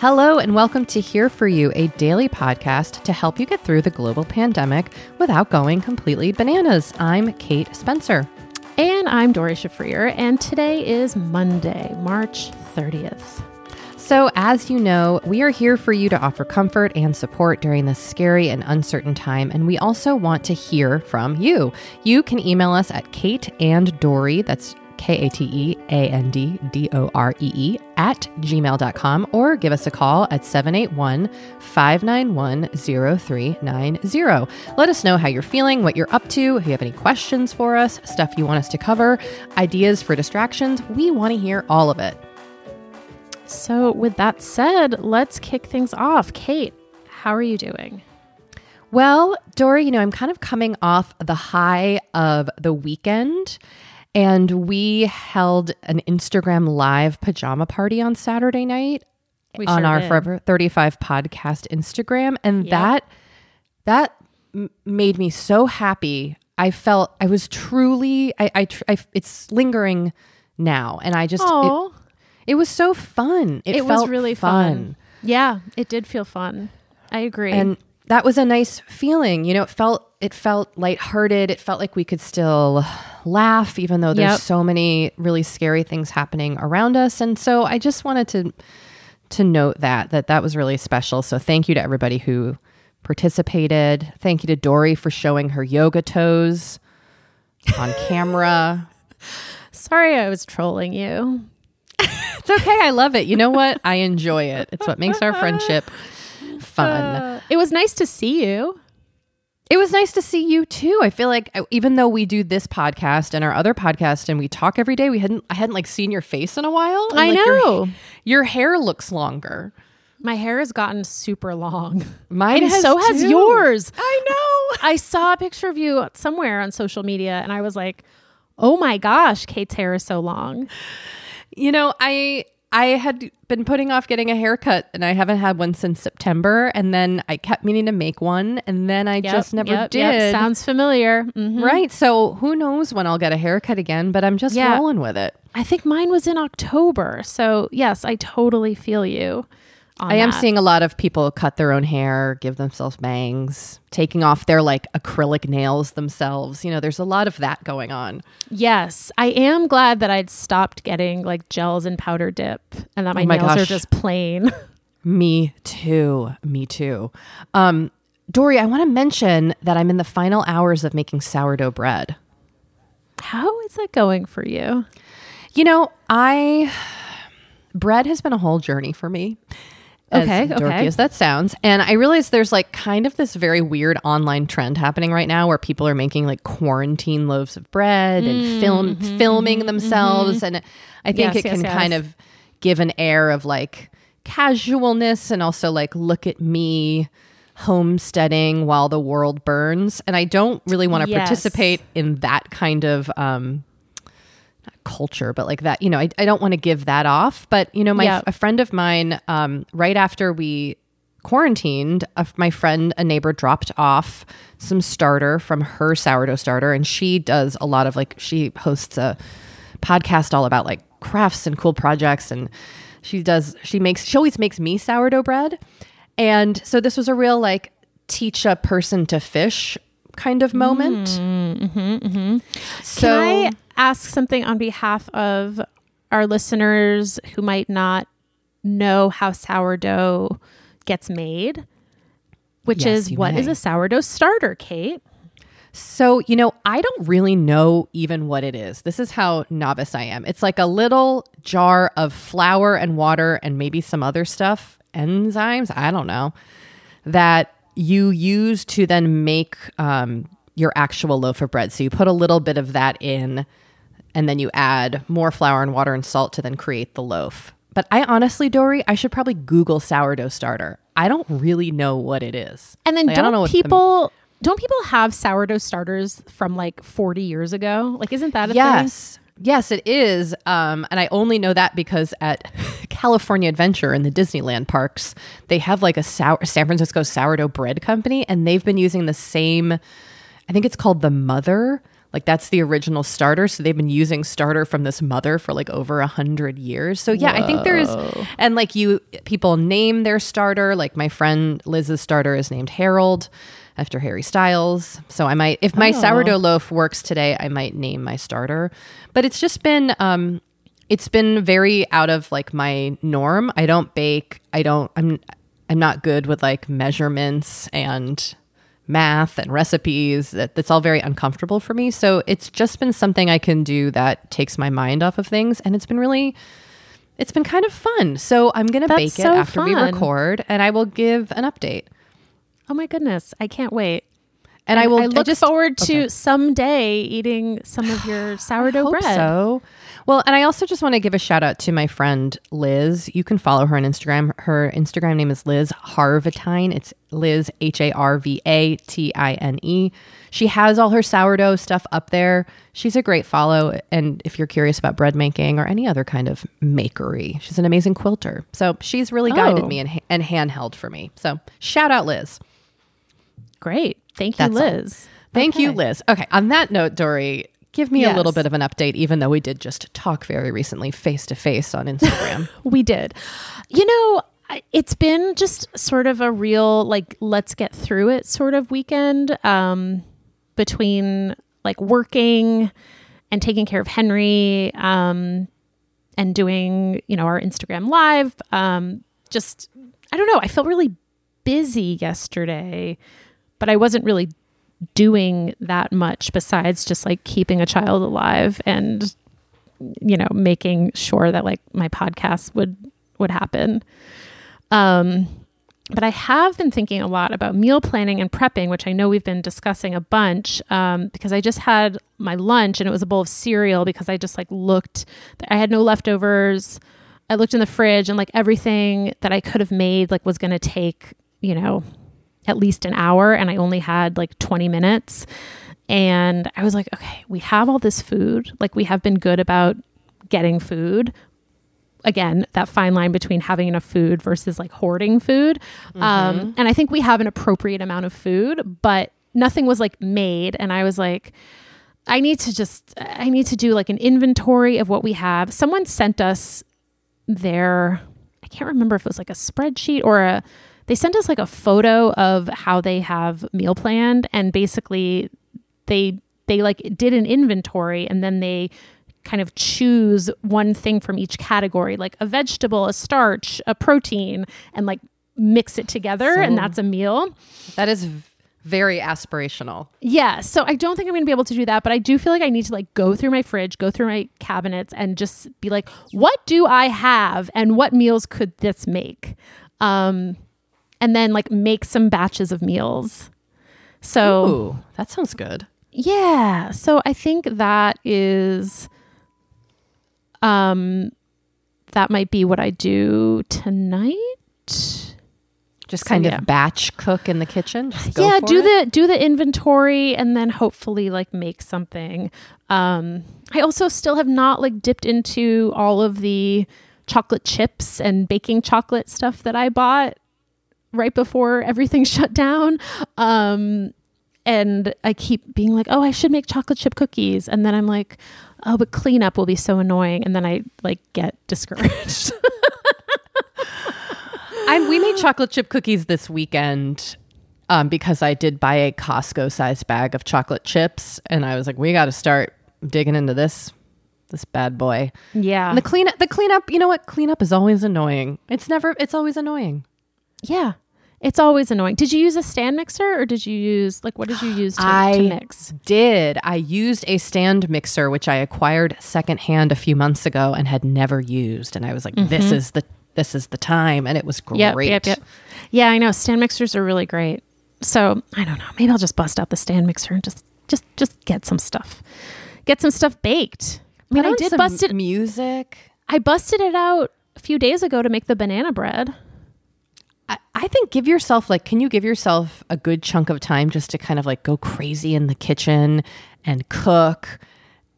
Hello, and welcome to Here For You, a daily podcast to help you get through the global pandemic without going completely bananas. I'm Kate Spencer. And I'm Doree Shafrir, and today is Monday, March 30th. So, as you know, we are here for you to offer comfort and support during this scary and uncertain time. And we also want to hear from you. You can email us at Kate and Doree, that's K A T E A N D D O R E E, at gmail.com, or give us a call at 781 591 0390. Let us know how you're feeling, what you're up to, if you have any questions for us, stuff you want us to cover, ideas for distractions. We want to hear all of it. So, with that said, let's kick things off. Kate, how are you doing? Well, Doree, you know, I'm kind of coming off the high of the weekend. And we held an Instagram live pajama party on Saturday night We on sure our did. Forever 35 podcast Instagram. And Yep. that, that m- made me so happy. I felt I was truly, I, I, tr- I it's lingering now. And I just, it, it was so fun. It, it, was felt really fun. Yeah, it did feel fun. I agree. and that was a nice feeling you know it felt it felt lighthearted. It felt like we could still laugh even though there's Yep. so many really scary things happening around us. And so i just wanted to to note that that that was really special. So thank you to everybody who participated. Thank you to doree for showing her yoga toes on camera. Sorry I was trolling you. it's okay. I love it. You know what? I enjoy it. It's what makes our friendship fun Uh, it was nice to see you. It was nice to see you too. I feel like uh, even though we do this podcast and our other podcast and we talk every day, we hadn't I hadn't like seen your face in a while. And, I like, your- know. Your, hair looks longer. My hair has gotten super long. Mine and has so has yours. I know. I saw a picture of you somewhere on social media and I was like, oh my gosh, Kate's hair is so long. You know, I I had been putting off getting a haircut and I haven't had one since September and then I kept meaning to make one and then I Yep, just never yep, did. yep. Sounds familiar. Mhm. right. So who knows when I'll get a haircut again, but I'm just Yeah. rolling with it. I think mine was in October. So, yes, I totally feel you. I am that. seeing a lot of people cut their own hair, give themselves bangs, taking off their like acrylic nails themselves. You know, there's a lot of that going on. Yes, I am glad that I'd stopped getting like gels and powder dip and that my, Oh my nails are just plain. Me too. Me too. Um, Doree, I want to mention that I'm in the final hours of making sourdough bread. How is that going for you? You know, I bread has been a whole journey for me. As Okay, dorky okay. as that sounds. And I realize there's like kind of this very weird online trend happening right now where people are making like quarantine loaves of bread and film filming themselves. And I think Mm, mm-hmm, Yes, it yes, can yes. kind of give an air of like casualness and also like look at me homesteading while the world burns. And I don't really want to participate in that kind of um culture, but like that, you know, I, I don't want to give that off. But, you know, my Yeah. a friend of mine, um, right after we quarantined, a, my friend, a neighbor dropped off some starter from her sourdough starter. And she does a lot of like, she hosts a podcast all about like crafts and cool projects. And she does, she makes, she always makes me sourdough bread. And so this was a real like teach a person to fish kind of moment. Mm, mm-hmm, mm-hmm. So Can I ask something on behalf of our listeners who might not know how sourdough gets made? Which Yes, is you what is may. a sourdough starter, Kate? So, you know, I don't really know even what it is. This is how novice I am. It's like a little jar of flour and water and maybe some other stuff, enzymes, I don't know, that you use to then make um, your actual loaf of bread. So you put a little bit of that in and then you add more flour and water and salt to then create the loaf. But I honestly, Doree, I should probably Google sourdough starter. I don't really know what it is. And then Like, I don't, know what the- people don't people have sourdough starters from like 40 years ago? Like isn't that a thing? yes yes it is um, and i only know that because at california adventure in the disneyland parks they have like a sour san francisco sourdough bread company and they've been using the same i think it's called the mother Like that's the original starter. So they've been using starter from this mother for like over a hundred years. So yeah, I think there's and like you people name their starter. Like my friend Liz's starter is named Harold after Harry Styles. So I might if my Oh. sourdough loaf works today, I might name my starter. But it's just been um it's been very out of like my norm. I don't bake. I don't I'm I'm not good with like measurements and math and recipes. That that's all very uncomfortable for me. So it's just been something I can do that takes my mind off of things and it's been really it's been kind of fun. So I'm going to bake so it after we record and I will give an update. Oh my goodness, I can't wait. And I will I look just forward to Okay. someday eating some of your sourdough hope bread. So, well, and I also just want to give a shout out to my friend Liz. You can follow her on Instagram. Her Instagram name is Liz Harvatine. It's Liz H A R V A T I N E. She has all her sourdough stuff up there. She's a great follow. And if you're curious about bread making or any other kind of makery, she's an amazing quilter. So she's really guided Oh. me and, and handheld for me. So shout out Liz. Great, thank you, That's all. Liz. Thank you, Liz. Okay, on that note, Doree, give me a little bit of an update, even though we did just talk very recently face to face on Instagram. We did. You know, it's been just sort of a real like let's get through it sort of weekend um between like working and taking care of Henry um and doing, you know, our Instagram live um just I don't know, I felt really busy yesterday, but I wasn't really doing that much besides just like keeping a child alive and you know making sure that like my podcast would would happen. Um but i have been thinking a lot about meal planning and prepping which i know we've been discussing a bunch um, because i just had my lunch and it was a bowl of cereal because i just like looked i had no leftovers. I looked in the fridge and like everything that i could have made like was going to take you know at least an hour and I only had like 20 minutes. And I was like, okay, we have all this food. Like we have been good about getting food. Again, that fine line between having enough food versus like hoarding food. Um, and I think we have an appropriate amount of food, but nothing was like made. And I was like, I need to just, I need to do like an inventory of what we have. Someone sent us their, I can't remember if it was like a spreadsheet or a, they sent us like a photo of how they have meal planned and basically they they like did an inventory and then they kind of choose one thing from each category like a vegetable a starch a protein and like mix it together and that's a meal that is very aspirational. yeah so i don't think i'm going to be able to do that but i do feel like i need to like go through my fridge go through my cabinets and just be like what do i have and what meals could this make um and then like make some batches of meals so Ooh, that sounds good. yeah. So I think that is um that might be what I do tonight. Just kind yeah. of batch cook in the kitchen. Yeah, do it. the do the inventory and then hopefully like make something. Um I also still have not like dipped into all of the chocolate chips and baking chocolate stuff that I bought right before everything shut down. Um and I keep being like, "Oh, I should make chocolate chip cookies." And then I'm like, "Oh, but cleanup will be so annoying." And then I like get discouraged. I, we made chocolate chip cookies this weekend um, because I did buy a Costco sized bag of chocolate chips, and I was like, we got to start digging into this this bad boy. yeah. And the cleanup, the cleanup, you know what? Cleanup is always annoying. It's never. It's always annoying. Yeah. It's always annoying. Did you use a stand mixer or did you use like what did you use to, I to mix? did. I used a stand mixer, which I acquired secondhand a few months ago and had never used. And I was like, this mm-hmm. is the this is the time, and it was great. Yep, yep, yep. Yeah, I know. Stand mixers are really great. So I don't know. Maybe I'll just bust out the stand mixer and just just just get some stuff. Get some stuff baked. I mean, I did bust it music. I busted it out a few days ago to make the banana bread. I, I think give yourself like, can you give yourself a good chunk of time just to kind of like go crazy in the kitchen and cook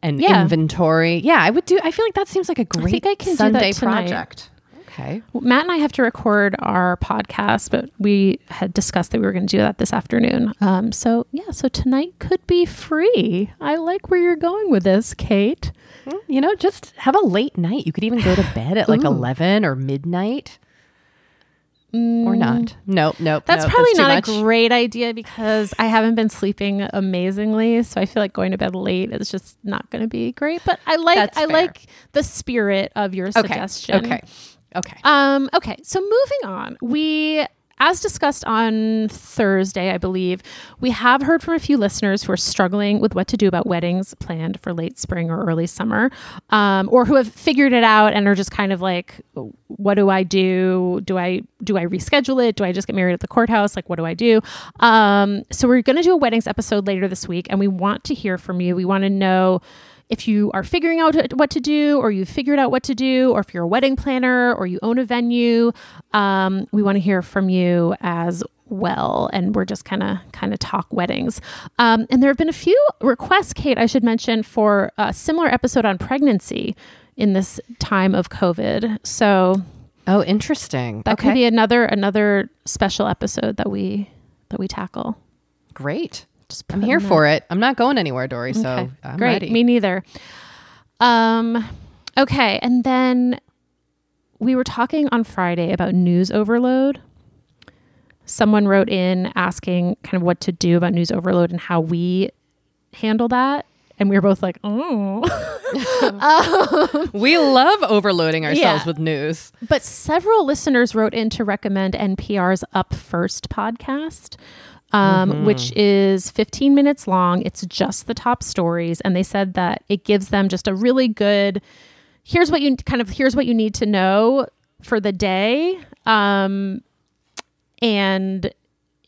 and Yeah. inventory? Yeah, I would do. I feel like that seems like a great I can do that Sunday project. Okay. Matt and I have to record our podcast, but we had discussed that we were going to do that this afternoon. Um, so yeah, so tonight could be free. I like where you're going with this, Kate. You know, just have a late night. You could even go to bed at like Ooh. 11 or midnight. Or not. Nope, nope. That's nope, probably too not a great idea because I haven't been sleeping amazingly. So I feel like going to bed late is just not going to be great. But I like That's I fair. like the spirit of your Okay. suggestion. Okay. Okay. Um, okay, so moving on, we, as discussed on Thursday, I believe, we have heard from a few listeners who are struggling with what to do about weddings planned for late spring or early summer, um, or who have figured it out and are just kind of like, what do I do? Do I do I reschedule it? Do I just get married at the courthouse? Like, what do I do? Um, so we're going to do a weddings episode later this week, and we want to hear from you. We want to know if you are figuring out what to do or you've figured out what to do or if you're a wedding planner or you own a venue um, we want to hear from you as well and we're just kind of kind of talk weddings um, and there have been a few requests kate i should mention for a similar episode on pregnancy in this time of covid so Oh, interesting. that okay. could be another another special episode that we that we tackle Great. Just I'm here for it. I'm not going anywhere, Doree. So Okay, I'm great. ready. Me neither. Um, okay, and then we were talking on Friday about news overload. Someone wrote in asking kind of what to do about news overload and how we handle that, and we were both like, "Oh." we love overloading ourselves Yeah. with news. But several listeners wrote in to recommend NPR's Up First podcast, um, which is 15 minutes long. It's just the top stories. And they said that it gives them just a really good here's what you kind of here's what you need to know for the day. Um, and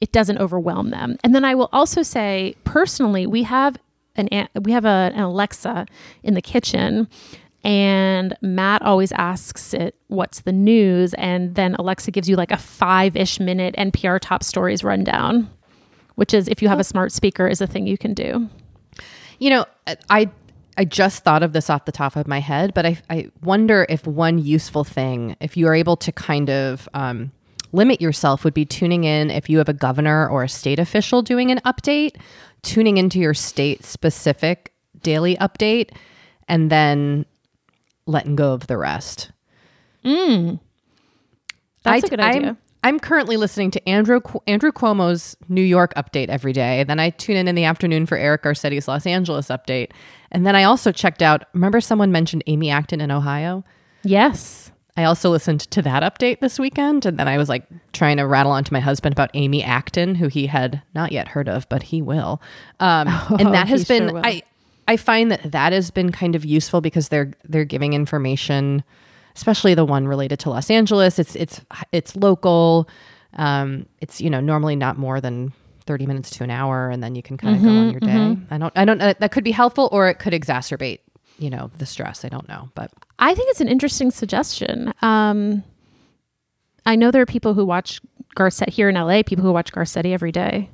it doesn't overwhelm them. And then I will also say personally, we have an we have a, an Alexa in the kitchen and Matt always asks it what's the news and then Alexa gives you like a 5ish minute NPR top stories rundown, which is if you have a smart speaker is a thing you can do. You know, I I just thought of this off the top of my head, but I I wonder if one useful thing, if you are able to kind of um, limit yourself, would be tuning in if you have a governor or a state official doing an update, tuning into your state specific daily update, and then letting go of the rest. That's I- a good idea. I'm, I'm currently listening to Andrew Andrew Cuomo's New York update every day. Then I tune in in the afternoon for Eric Garcetti's Los Angeles update. And then I also checked out. Remember, someone mentioned Amy Acton in Ohio. yes. I also listened to that update this weekend, and then I was like trying to rattle on to my husband about Amy Acton, who he had not yet heard of, but he will. Um, and that has been sure. I I find that that has been kind of useful because they're they're giving information, especially the one related to Los Angeles. It's it's it's local. Um, it's you know normally not more than. 30 minutes to an hour and then you can kind of go on your day. I don't I don't uh, that could be helpful or it could exacerbate, you know, the stress. I don't know, but I think it's an interesting suggestion. Um, I know there are people who watch Garcetti here in LA, people who watch Garcetti every day.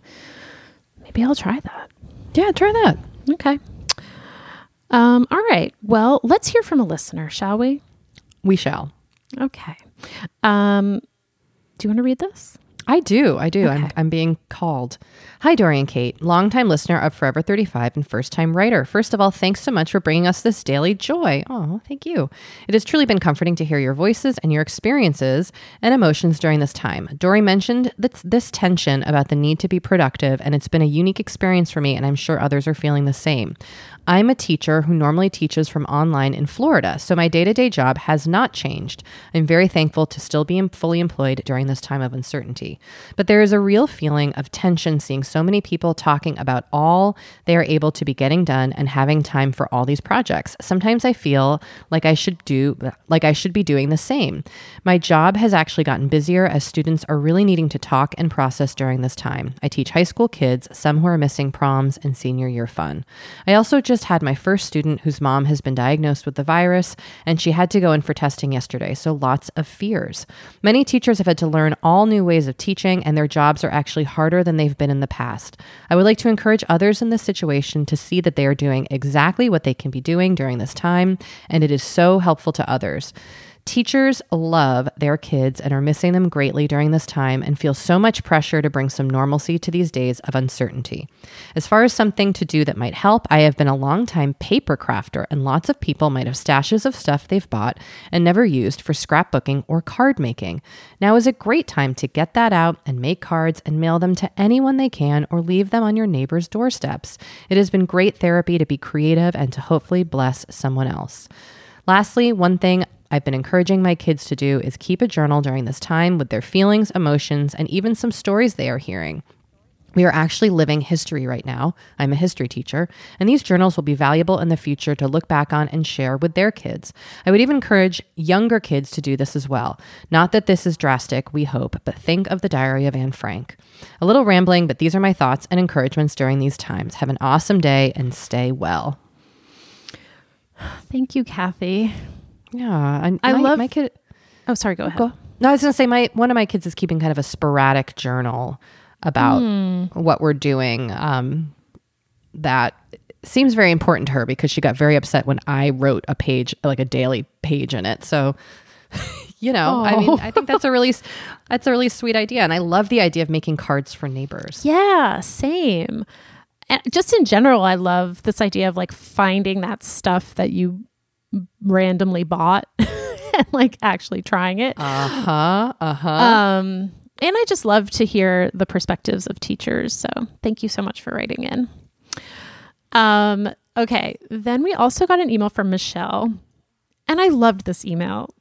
Maybe I'll try that. yeah, try that. Okay. Um, all right. Well, let's hear from a listener, shall we? We shall. Okay. Um, do you want to read this? I do. I do. I'm, I'm being called. Hi, Doree and Kate, longtime listener of Forever 35 and first time writer. First of all, thanks so much for bringing us this daily joy. Oh, thank you. It has truly been comforting to hear your voices and your experiences and emotions during this time. Doree mentioned this, this tension about the need to be productive, and it's been a unique experience for me, and I'm sure others are feeling the same. I'm a teacher who normally teaches from online in Florida, so my day to day job has not changed. I'm very thankful to still be fully employed during this time of uncertainty. But there is a real feeling of tension seeing so many people talking about all they are able to be getting done and having time for all these projects. Sometimes I feel like I should do like I should be doing the same. My job has actually gotten busier as students are really needing to talk and process during this time. I teach high school kids, some who are missing proms and senior year fun. I also just had my first student whose mom has been diagnosed with the virus and she had to go in for testing yesterday, so lots of fears. Many teachers have had to learn all new ways of teaching and their jobs are actually harder than they've been in the past. I would like to encourage others in this situation to see that they are doing exactly what they can be doing during this time and it is so helpful to others. Teachers love their kids and are missing them greatly during this time and feel so much pressure to bring some normalcy to these days of uncertainty. As far as something to do that might help, I have been a long-time paper crafter, and lots of people might have stashes of stuff they've bought and never used for scrapbooking or card making. Now is a great time to get that out and make cards and mail them to anyone they can or leave them on your neighbor's doorsteps. It has been great therapy to be creative and to hopefully bless someone else. Lastly, one thing I've been encouraging my kids to do is keep a journal during this time with their feelings, emotions, and even some stories they are hearing. We are actually living history right now. I'm a history teacher, and these journals will be valuable in the future to look back on and share with their kids. I would even encourage younger kids to do this as well. Not that this is drastic, we hope, but think of the Diary of Anne Frank. A little rambling, but these are my thoughts and encouragements during these times. Have an awesome day and stay well. Thank you, Kathy. Yeah, I, I my, love- my kid. Oh, sorry, go ahead. Go. No, I was gonna say my one of my kids is keeping kind of a sporadic journal about what we're doing. Um, that seems very important to her because she got very upset when I wrote a page, like a daily page in it. So, you know, I mean, Oh. I think that's a really, that's a really sweet idea, and I love the idea of making cards for neighbors. Yeah, same. And just in general, I love this idea of like finding that stuff that you randomly bought and like actually trying it. Uh huh. Uh huh. Um, and I just love to hear the perspectives of teachers. So thank you so much for writing in. Um, okay. Then we also got an email from Michelle. And I loved this email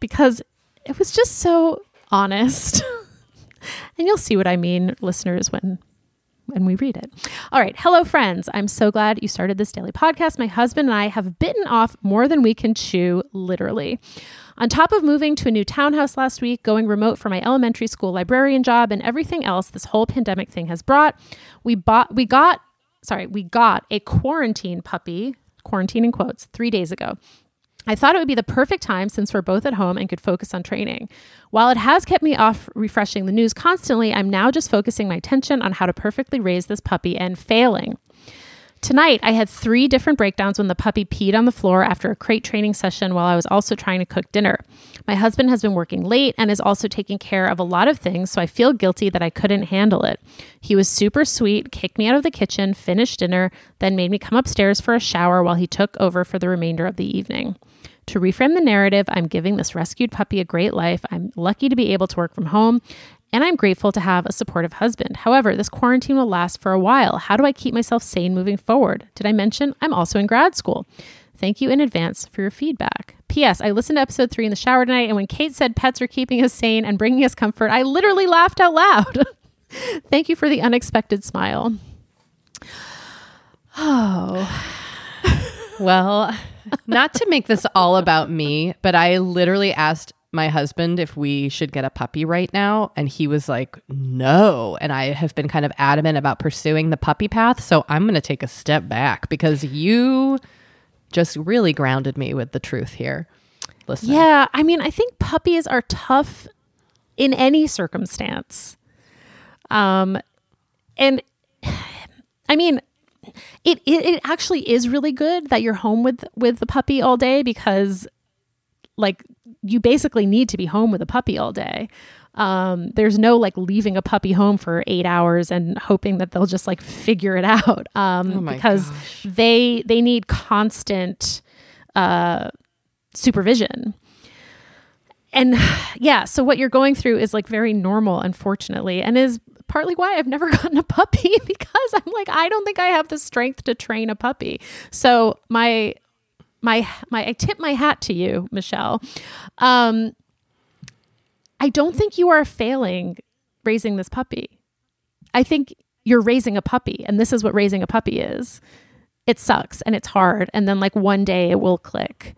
because it was just so honest. and you'll see what I mean, listeners, when when we read it. All right. Hello, friends. I'm so glad you started this daily podcast. My husband and I have bitten off more than we can chew, literally. On top of moving to a new townhouse last week, going remote for my elementary school librarian job, and everything else this whole pandemic thing has brought, we bought, we got, sorry, we got a quarantine puppy, quarantine in quotes, three days ago. I thought it would be the perfect time since we're both at home and could focus on training. While it has kept me off refreshing the news constantly, I'm now just focusing my attention on how to perfectly raise this puppy and failing. Tonight, I had three different breakdowns when the puppy peed on the floor after a crate training session while I was also trying to cook dinner. My husband has been working late and is also taking care of a lot of things, so I feel guilty that I couldn't handle it. He was super sweet, kicked me out of the kitchen, finished dinner, then made me come upstairs for a shower while he took over for the remainder of the evening. To reframe the narrative, I'm giving this rescued puppy a great life. I'm lucky to be able to work from home, and I'm grateful to have a supportive husband. However, this quarantine will last for a while. How do I keep myself sane moving forward? Did I mention I'm also in grad school? Thank you in advance for your feedback. P.S. I listened to episode three in the shower tonight, and when Kate said pets are keeping us sane and bringing us comfort, I literally laughed out loud. Thank you for the unexpected smile. Oh, Well, not to make this all about me, but I literally asked my husband if we should get a puppy right now. And he was like, no. And I have been kind of adamant about pursuing the puppy path. So I'm going to take a step back because you just really grounded me with the truth here. Listen. yeah. I mean, I think puppies are tough in any circumstance. Um, and I mean, it, it it actually is really good that you're home with with the puppy all day because, like, you basically need to be home with a puppy all day. Um, there's no like leaving a puppy home for eight hours and hoping that they'll just like figure it out. Um, Oh because gosh. they they need constant uh, supervision. And yeah, so what you're going through is like very normal, unfortunately, and is partly why I've never gotten a puppy because I'm like, I don't think I have the strength to train a puppy. So my my my I tip my hat to you, Michelle. Um I don't think you are failing raising this puppy. I think you're raising a puppy, and this is what raising a puppy is. It sucks and it's hard, and then like one day it will click.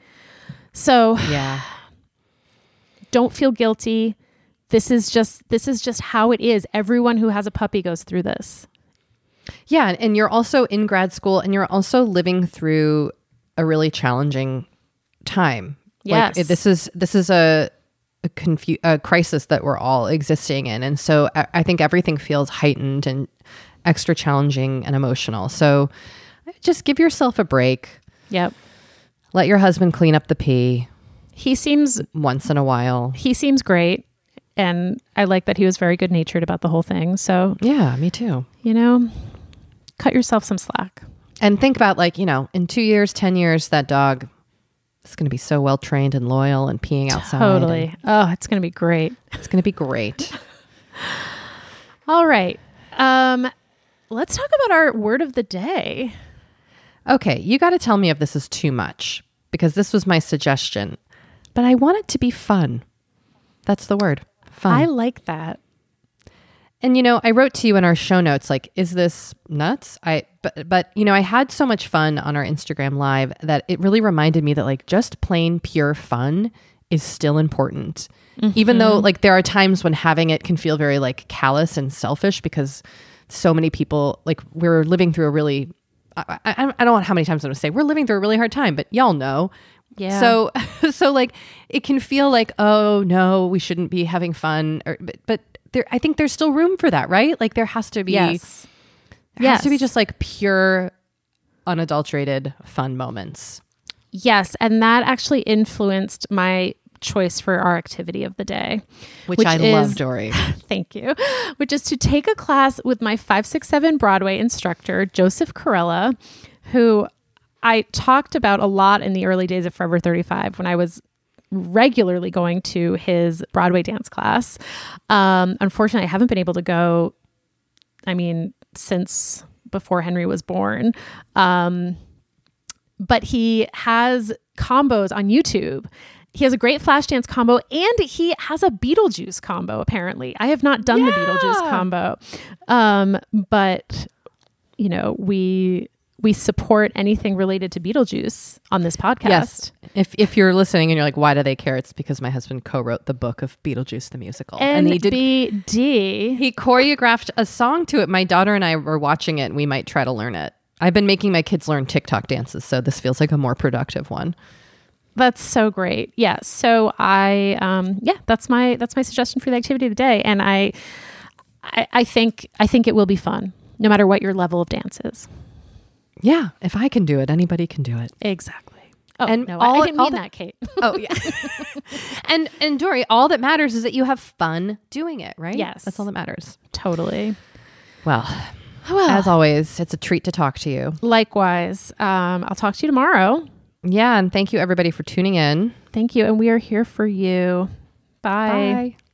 So Yeah. don't feel guilty. This is just this is just how it is. Everyone who has a puppy goes through this. Yeah, and you're also in grad school and you're also living through a really challenging time. Yes. Like, this is this is a a, confu- a crisis that we're all existing in, and so I, I think everything feels heightened and extra challenging and emotional. So just give yourself a break. Yep. Let your husband clean up the pee. He seems once in a while. he seems great, and I like that he was very good natured about the whole thing. So Yeah, me too. you know, cut yourself some slack. And think about like, you know, in two years, 10 years, that dog is going to be so well trained and loyal and peeing outside. Totally. Oh, it's gonna be great. It's going to be great. All right. Um, let's talk about our word of the day. Okay, you got to tell me if this is too much because this was my suggestion, but I want it to be fun. That's the word. Fun. I like that. And you know, I wrote to you in our show notes like is this nuts? I but but you know, I had so much fun on our Instagram live that it really reminded me that like just plain pure fun is still important. Even though mm-hmm. like there are times when having it can feel very like callous and selfish because so many people like we're living through a really I, I, I don't know how many times I'm going to say we're living through a really hard time, but y'all know. Yeah. So so like it can feel like oh no, we shouldn't be having fun or but, but there I think there's still room for that, right? Like there has to be Yes. there has to be just like pure unadulterated fun moments. Yes, and that actually influenced my choice for our activity of the day, Which, I love, Doree. Thank you. Which is to take a class with my 567 Broadway instructor, Joseph Corella, who I talked about a lot in the early days of Forever 35 when I was regularly going to his Broadway dance class. Um, unfortunately, I haven't been able to go, I mean, since before Henry was born. Um, but he has combos on YouTube. He has a great Flashdance combo and he has a Beetlejuice combo, apparently. I have not done the Beetlejuice combo. Um, but you know, we we support anything related to Beetlejuice on this podcast. Yes. If if you're listening and you're like, why do they care? It's because my husband co-wrote the book of Beetlejuice the musical, and he did. NBD. He choreographed a song to it. My daughter and I were watching it. and We might try to learn it. I've been making my kids learn TikTok dances, so this feels like a more productive one. That's so great. Yeah. So I um yeah, that's my that's my suggestion for the activity of the day. And I I, I think I think it will be fun, no matter what your level of dance is. Yeah, if I can do it, anybody can do it. Exactly. Oh, And no, all- I didn't mean the- that, Kate. Oh yeah. and and Doree, all that matters is that you have fun doing it, right? Yes. That's all that matters. totally. Well, Well, as always, it's a treat to talk to you. likewise. Um, I'll talk to you tomorrow. Yeah, and thank you everybody for tuning in. Thank you. And we are here for you. Bye. Bye.